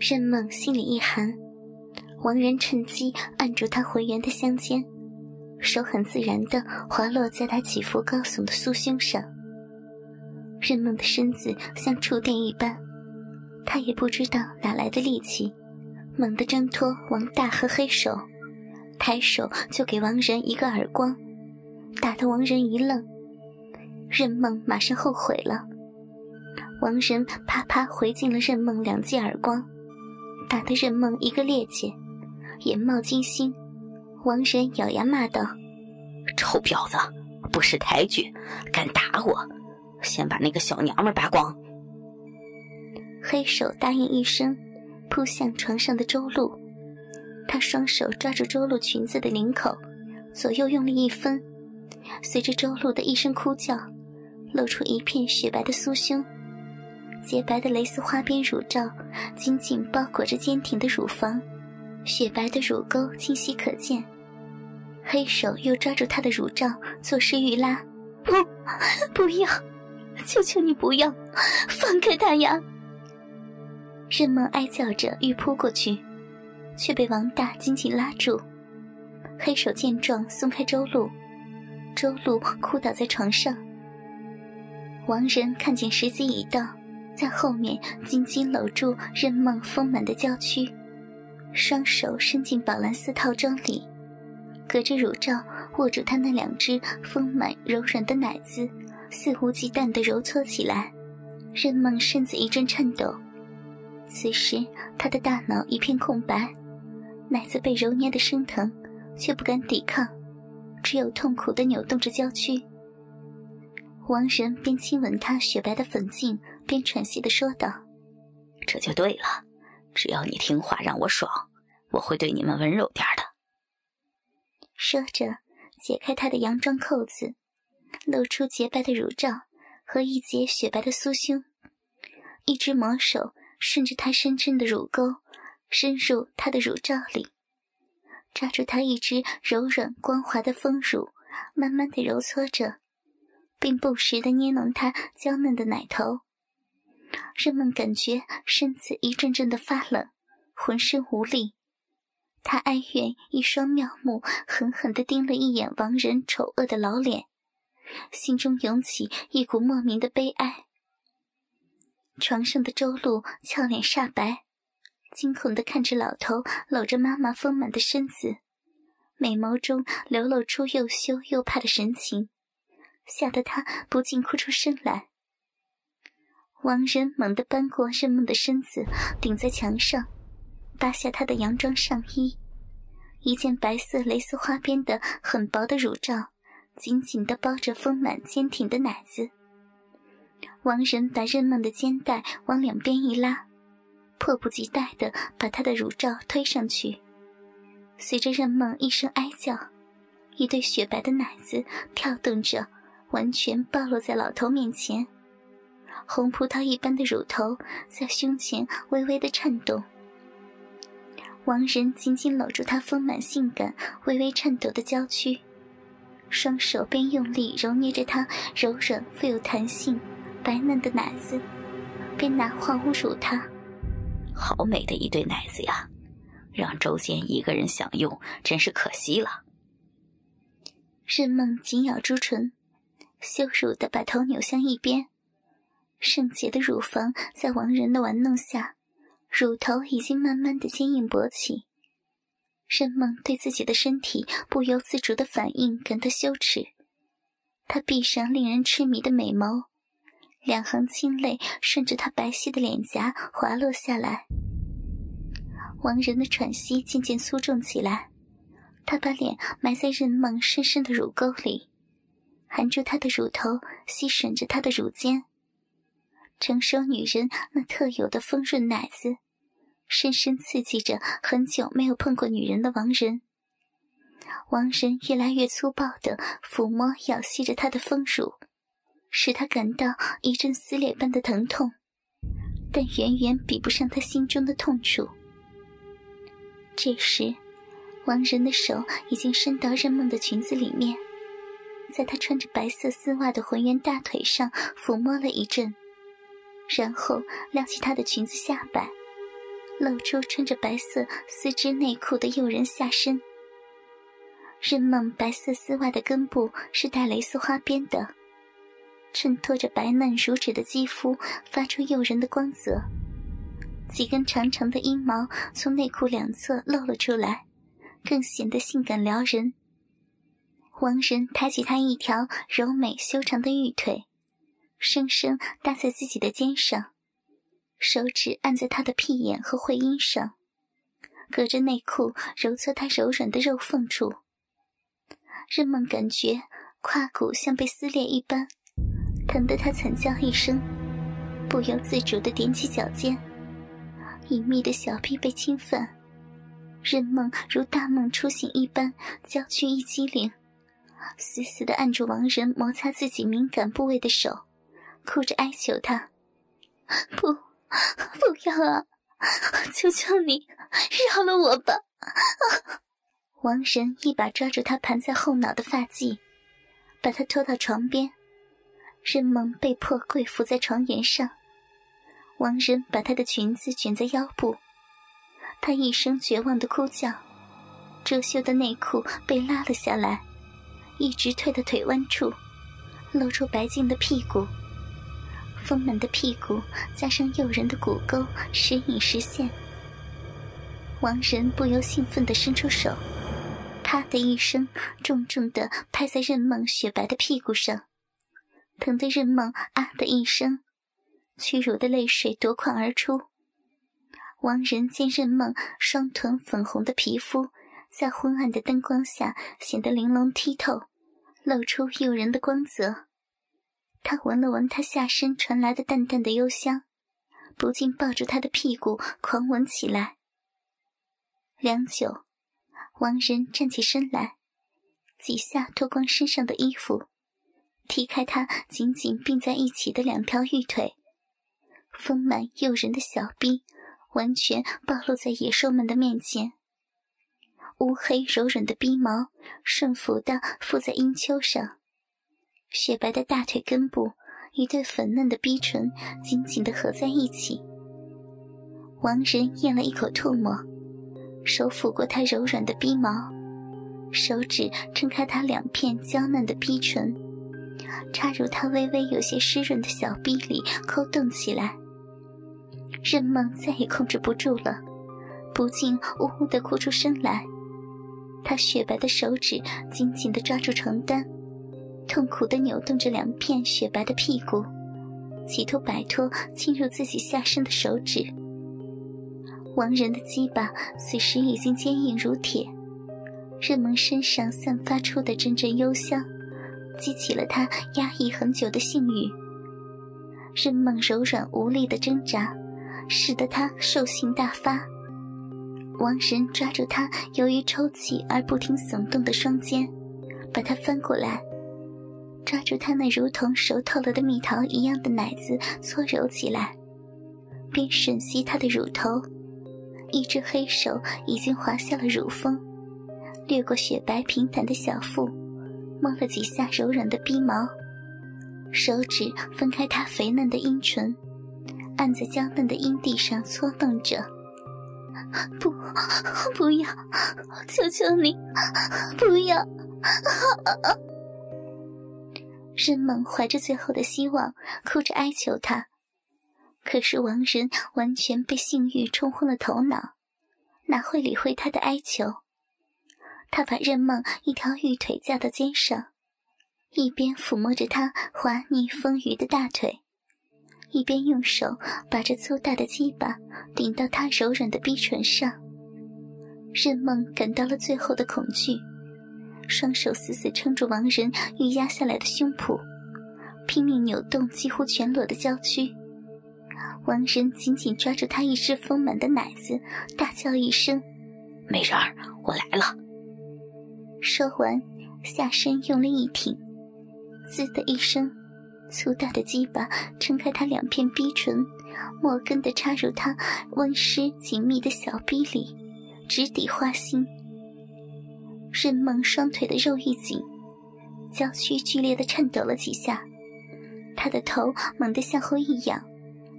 任梦心里一寒，王仁趁机按住她浑圆的香肩，手很自然地滑落在她起伏高耸的酥胸上。任梦的身子像触电一般，她也不知道哪来的力气，猛地挣脱王大和黑手，抬手就给王仁一个耳光，打得王仁一愣。任梦马上后悔了，王仁啪啪回敬了任梦两记耳光。打得任梦一个趔趄，眼冒金星。王仁咬牙骂道：“臭婊子，不识抬举，敢打我！先把那个小娘们扒光！”黑手答应一声，扑向床上的周露。他双手抓住周露裙子的领口，左右用力一分，随着周露的一声哭叫，露出一片雪白的酥胸。洁白的蕾丝花边乳罩紧紧包裹着坚挺的乳房，雪白的乳沟清晰可见。黑手又抓住她的乳罩，作势欲拉。不，不要！求求你不要，放开他呀！任梦哀叫着欲扑过去，却被王大紧紧拉住。黑手见状，松开周露，周露哭倒在床上。王仁看见时机已到。在后面紧紧搂住任梦丰满的娇躯，双手伸进宝蓝色套装里，隔着乳罩握住她那两只丰满柔软的奶子，肆无忌惮地揉搓起来。任梦身子一阵颤抖，此时她的大脑一片空白，奶子被揉捏的生疼，却不敢抵抗，只有痛苦地扭动着娇躯。王仁边亲吻她雪白的粉颈。边喘息的说道：“这就对了，只要你听话，让我爽，我会对你们温柔点的。”说着，解开他的洋装扣子，露出洁白的乳罩和一截雪白的酥胸，一只魔手顺着他深深的乳沟，深入他的乳罩里，抓住他一只柔软光滑的丰乳，慢慢的揉搓着，并不时的捏弄他娇嫩的奶头。人们感觉身子一阵阵的发冷，浑身无力。他哀怨一双妙目，狠狠地盯了一眼王仁丑恶的老脸，心中涌起一股莫名的悲哀。床上的周露俏脸煞白，惊恐地看着老头搂着妈妈丰满的身子，美眸中流露出又羞又怕的神情，吓得他不禁哭出声来。王仁猛地扳过任梦的身子，顶在墙上，扒下她的洋装上衣，一件白色蕾丝花边的很薄的乳罩，紧紧地包着丰满坚挺的奶子。王仁把任梦的肩带往两边一拉，迫不及待地把她的乳罩推上去。随着任梦一声哀叫，一对雪白的奶子跳动着，完全暴露在老头面前。红葡萄一般的乳头在胸前微微的颤动，王仁紧紧搂住她丰满性感、微微颤抖的娇躯，双手边用力揉捏着她柔软富有弹性、白嫩的奶子，边拿话侮辱她：“好美的一对奶子呀，让周坚一个人享用真是可惜了。”任梦紧咬朱唇，羞辱的把头扭向一边。圣洁的乳房在王仁的玩弄下，乳头已经慢慢的坚硬勃起。任梦对自己的身体不由自主的反应感到羞耻，她闭上令人痴迷的美眸，两行清泪顺着她白皙的脸颊滑落下来。王仁的喘息渐渐粗重起来，他把脸埋在任梦深深的乳沟里，含住她的乳头，吸吮着她的乳尖。成熟女人那特有的丰润奶子，深深刺激着很久没有碰过女人的王仁。王仁越来越粗暴地抚摸、咬吸着她的丰乳，使他感到一阵撕裂般的疼痛，但远远比不上他心中的痛楚。这时，王仁的手已经伸到任梦的裙子里面，在她穿着白色丝袜的浑圆大腿上抚摸了一阵。然后撩起她的裙子下摆，露出穿着白色丝织内裤的诱人下身。任梦白色丝袜的根部是带蕾丝花边的，衬托着白嫩如纸的肌肤，发出诱人的光泽。几根长长的阴毛从内裤两侧露了出来，更显得性感撩人。王仁抬起他一条柔美修长的玉腿，生生搭在自己的肩上。手指按在他的屁眼和会阴上，隔着内裤揉搓他柔软的肉缝处。任梦感觉胯骨像被撕裂一般，疼得他惨叫一声，不由自主地踮起脚尖。隐秘的小臂被侵犯，任梦如大梦初醒一般，娇躯一激灵，死死地按住王仁摩擦自己敏感部位的手，哭着哀求他：“不。”不要啊！求求你，饶了我吧！王仁一把抓住他盘在后脑的发髻，把他拖到床边。任梦被迫跪伏在床沿上。王仁把她的裙子卷在腰部，她一声绝望的哭叫，遮羞的内裤被拉了下来，一直退到腿弯处，露出白净的屁股。丰满的屁股加上诱人的骨沟，时隐时现。王仁不由兴奋地伸出手，啪的一声，重重地拍在任梦雪白的屁股上，疼得任梦啊的一声，屈辱的泪水夺眶而出。王仁见任梦双臀粉红的皮肤在昏暗的灯光下显得玲珑剔透，露出诱人的光泽。他闻了闻他下身传来的淡淡的幽香，不禁抱住他的屁股狂吻起来。良久，王仁站起身来，几下脱光身上的衣服，踢开他紧紧并在一起的两条玉腿，丰满诱人的小臂完全暴露在野兽们的面前。乌黑柔软的鼻毛顺服地附在阴丘上。雪白的大腿根部，一对粉嫩的逼唇紧紧地合在一起。王仁咽了一口唾沫，手抚过她柔软的逼毛，手指撑开她两片娇嫩的逼唇，插入她微微有些湿润的小逼里抠动起来。任梦再也控制不住了，不禁呜呜地哭出声来。她雪白的手指紧紧地抓住床单。痛苦地扭动着两片雪白的屁股，企图摆脱侵入自己下身的手指。王仁的鸡巴此时已经坚硬如铁，任萌身上散发出的阵阵幽香，激起了他压抑很久的性欲。任梦柔软无力的挣扎，使得他兽性大发。王仁抓住他由于抽泣而不停耸动的双肩，把他翻过来。抓住他那如同熟透了的蜜桃一样的奶子，搓揉起来，并吮吸他的乳头。一只黑手已经滑下了乳峰，掠过雪白平坦的小腹，摸了几下柔软的逼毛，手指分开他肥嫩的阴唇，按在娇嫩的阴蒂上搓动着。不，不要！求求你，不要！任梦怀着最后的希望，哭着哀求他。可是王仁完全被性欲冲昏了头脑，哪会理会他的哀求？他把任梦一条玉腿架到肩上，一边抚摸着她滑腻丰腴的大腿，一边用手把这粗大的鸡巴顶到她柔软的逼唇上。任梦感到了最后的恐惧。双手死死撑住王仁欲压下来的胸脯，拼命扭动几乎全裸的娇躯。王仁紧紧抓住她一只丰满的奶子，大叫一声：“美人儿，我来了！”说完，下身用力一挺，滋的一声，粗大的鸡巴撑开他两片逼唇，莫根的插入他温湿紧密的小逼里，直抵花心。任梦双腿的肉一紧，娇躯剧烈的颤抖了几下，她的头猛地向后一仰，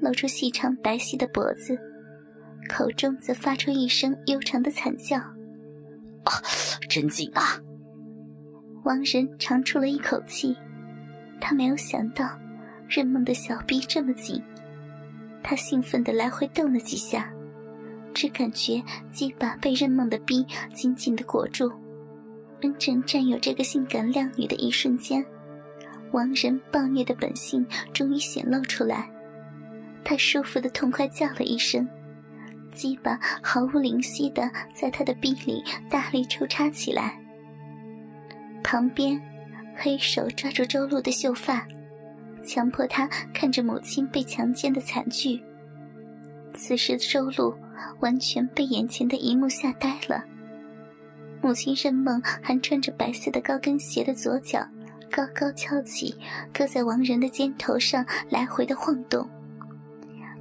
露出细长白皙的脖子，口中则发出一声悠长的惨叫。啊，真紧啊！王仁长出了一口气，他没有想到任梦的小臂这么紧，他兴奋地来回动了几下，只感觉鸡巴被任梦的臂紧紧地裹住。真正占有这个性感靓女的一瞬间，王仁暴虐的本性终于显露出来，他舒服的痛快叫了一声。鸡巴毫无灵犀的在他的臂里大力抽插起来。旁边，黑手抓住周露的秀发，强迫他看着母亲被强奸的惨剧。此时的周露完全被眼前的一幕吓呆了。母亲任梦还穿着白色的高跟鞋的左脚高高翘起，搁在王仁的肩头上来回的晃动。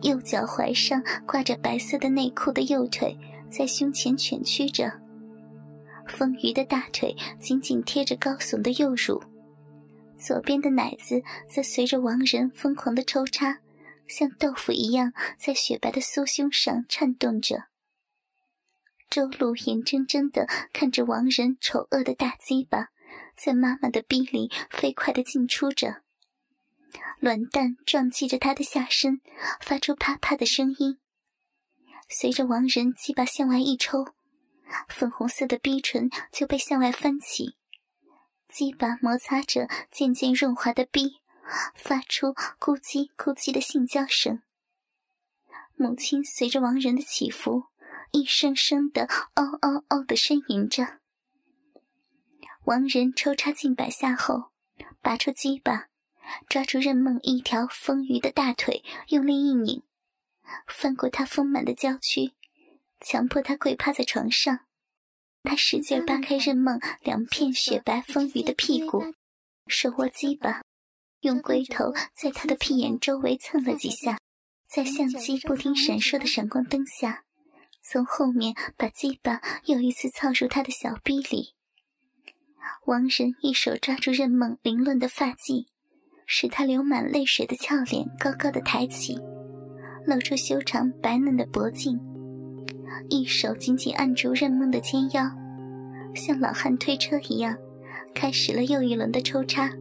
右脚踝上挂着白色的内裤的右腿，在胸前蜷曲着。丰腴的大腿紧紧贴着高耸的右乳，左边的奶子则随着王仁疯狂的抽插，像豆腐一样在雪白的酥胸上颤动着。周露眼睁睁地看着王仁丑恶的大鸡巴，在妈妈的逼里飞快地进出着。卵蛋撞击着他的下身，发出啪啪的声音。随着王仁鸡巴向外一抽，粉红色的逼唇就被向外翻起，鸡巴摩擦着渐渐润滑的逼，发出咕叽咕叽的性交声。母亲随着王仁的起伏，一声声的嗷嗷嗷的呻吟着。王仁抽插近百下后，拔出鸡巴。抓住任梦一条丰腴的大腿，用力一拧，翻过她丰满的娇躯，强迫她跪趴在床上。他使劲扒开任梦两片雪白丰腴的屁股，手握鸡巴，用龟头在她的屁眼周围蹭了几下，在相机不停闪烁的闪光灯下，从后面把鸡巴又一次操入他的小臂里。王仁一手抓住任梦凌乱的发髻。使他流满泪水的俏脸高高的抬起，露出修长白嫩的脖颈，一手紧紧按住任梦的肩腰，像老汉推车一样，开始了又一轮的抽插。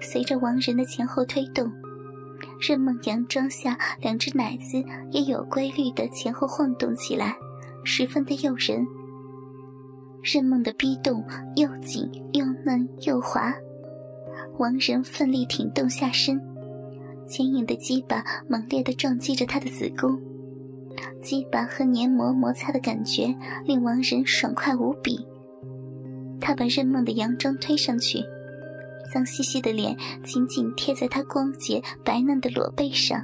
随着王仁的前后推动，任梦佯装下两只奶子也有规律的前后晃动起来，十分的诱人。任梦的逼动又紧又嫩又滑。王仁奋力挺动下身，坚硬的鸡巴猛烈地撞击着他的子宫，鸡巴和黏膜摩擦的感觉令王仁爽快无比。他把任梦的洋装推上去，脏兮兮的脸紧紧贴在他光洁白嫩的裸背上，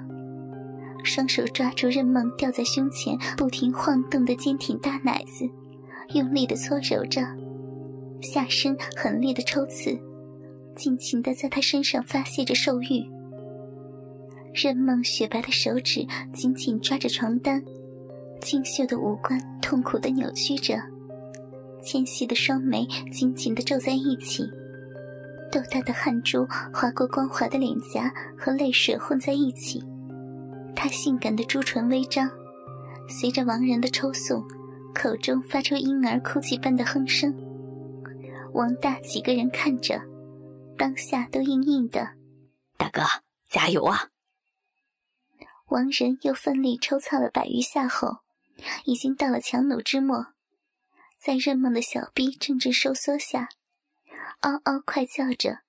双手抓住任梦吊在胸前不停晃动的坚挺大奶子，用力的搓揉着，下身狠烈的抽刺。尽情的在他身上发泄着兽欲，任梦雪白的手指紧紧抓着床单，清秀的五官痛苦的扭曲着，纤细的双眉紧紧的皱在一起，豆大的汗珠划过光滑的脸颊和泪水混在一起，她性感的朱唇微张，随着王仁的抽送，口中发出婴儿哭泣般的哼声。王大几个人看着。当下都硬硬的，大哥加油啊！王仁又奋力抽擦了百余下后，已经到了强弩之末，在任梦的小臂阵阵收缩下，嗷嗷快叫着，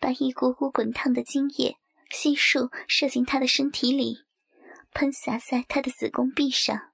把一股股滚烫的精液悉数射进他的身体里，喷洒在他的子宫壁上。